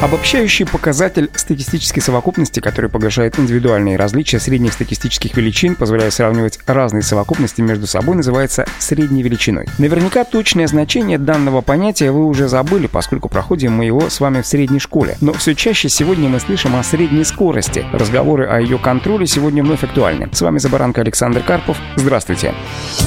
Обобщающий показатель статистической совокупности, который погашает индивидуальные различия средних статистических величин, позволяя сравнивать разные совокупности между собой, называется средней величиной. Наверняка точное значение данного понятия вы уже забыли, поскольку проходим мы его с вами в средней школе. Но все чаще сегодня мы слышим о средней скорости. Разговоры о ее контроле сегодня вновь актуальны. С вами Забаранка Александр Карпов. Здравствуйте.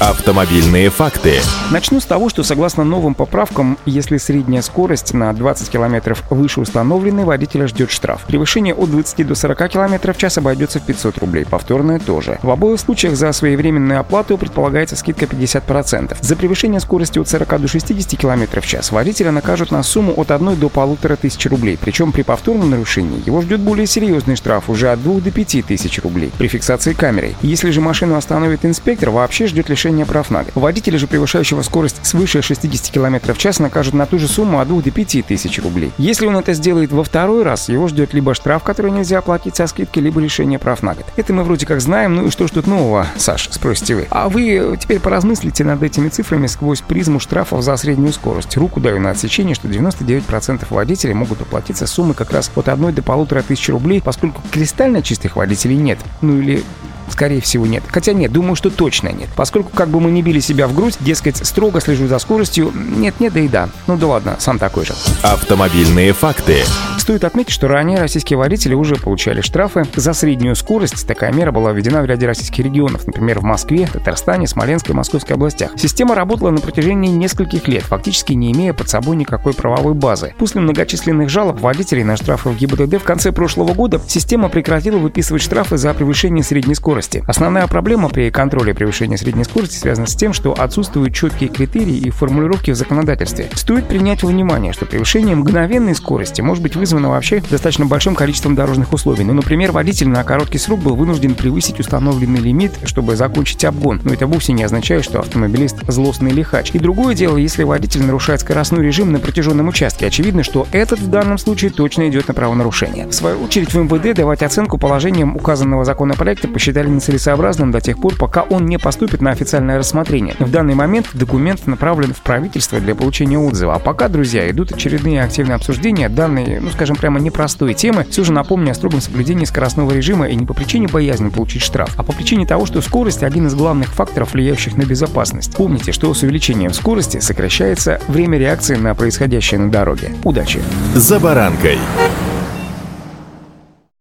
Автомобильные факты. Начну с того, что согласно новым поправкам, если средняя скорость на 20 км выше установленной, водителя ждет штраф. Превышение от 20 до 40 км в час обойдется в 500 рублей, повторное тоже. В обоих случаях за своевременную оплату предполагается скидка 50%. За превышение скорости от 40 до 60 км в час водителя накажут на сумму от 1 до 1500 рублей, причем при повторном нарушении его ждет более серьезный штраф уже от 2 до 5 тысяч рублей при фиксации камерой. Если же машину остановит инспектор, вообще ждет лишение прав на год. Водителя же, превышающего скорость свыше 60 км в час, накажут на ту же сумму от 2 до 5 тысяч рублей. Если он это сделает во второй раз, его ждет либо штраф, который нельзя оплатить со скидкой, либо лишение прав на год. Это мы вроде как знаем, ну и что ж тут нового, Саш, спросите вы. А вы теперь поразмыслите над этими цифрами сквозь призму штрафов за среднюю скорость. Руку даю на отсечение, что 99% водителей могут уплатиться суммы как раз от 1 до полутора тысяч рублей, поскольку кристально чистых водителей нет. Ну или Скорее всего, нет. Хотя нет, думаю, что точно нет. Поскольку как бы мы не били себя в грудь, дескать, строго слежу за скоростью, нет-нет, да и да. Ну да ладно, сам такой же. Автомобильные факты. Стоит отметить, что ранее российские водители уже получали штрафы за среднюю скорость. Такая мера была введена в ряде российских регионов, например, в Москве, Татарстане, Смоленской и Московской областях. Система работала на протяжении нескольких лет, фактически не имея под собой никакой правовой базы. После многочисленных жалоб водителей на штрафы в ГИБДД в конце прошлого года система прекратила выписывать штрафы за превышение средней скорости. Основная проблема при контроле превышения средней скорости связана с тем, что отсутствуют четкие критерии и формулировки в законодательстве. Стоит принять во внимание, что превышение мгновенной скорости может быть вызвано вызвано вообще достаточно большим количеством дорожных условий. Ну, например, водитель на короткий срок был вынужден превысить установленный лимит, чтобы закончить обгон. Но это вовсе не означает, что автомобилист злостный лихач. И другое дело, если водитель нарушает скоростной режим на протяженном участке. Очевидно, что этот в данном случае точно идет на правонарушение. В свою очередь, в МВД давать оценку положениям указанного законопроекта посчитали нецелесообразным до тех пор, пока он не поступит на официальное рассмотрение. В данный момент документ направлен в правительство для получения отзыва. А пока, друзья, идут очередные активные обсуждения данной, ну, скажем, прямо непростой темы, все же напомню о строгом соблюдении скоростного режима и не по причине боязни получить штраф, а по причине того, что скорость – один из главных факторов, влияющих на безопасность. Помните, что с увеличением скорости сокращается время реакции на происходящее на дороге. Удачи! За баранкой.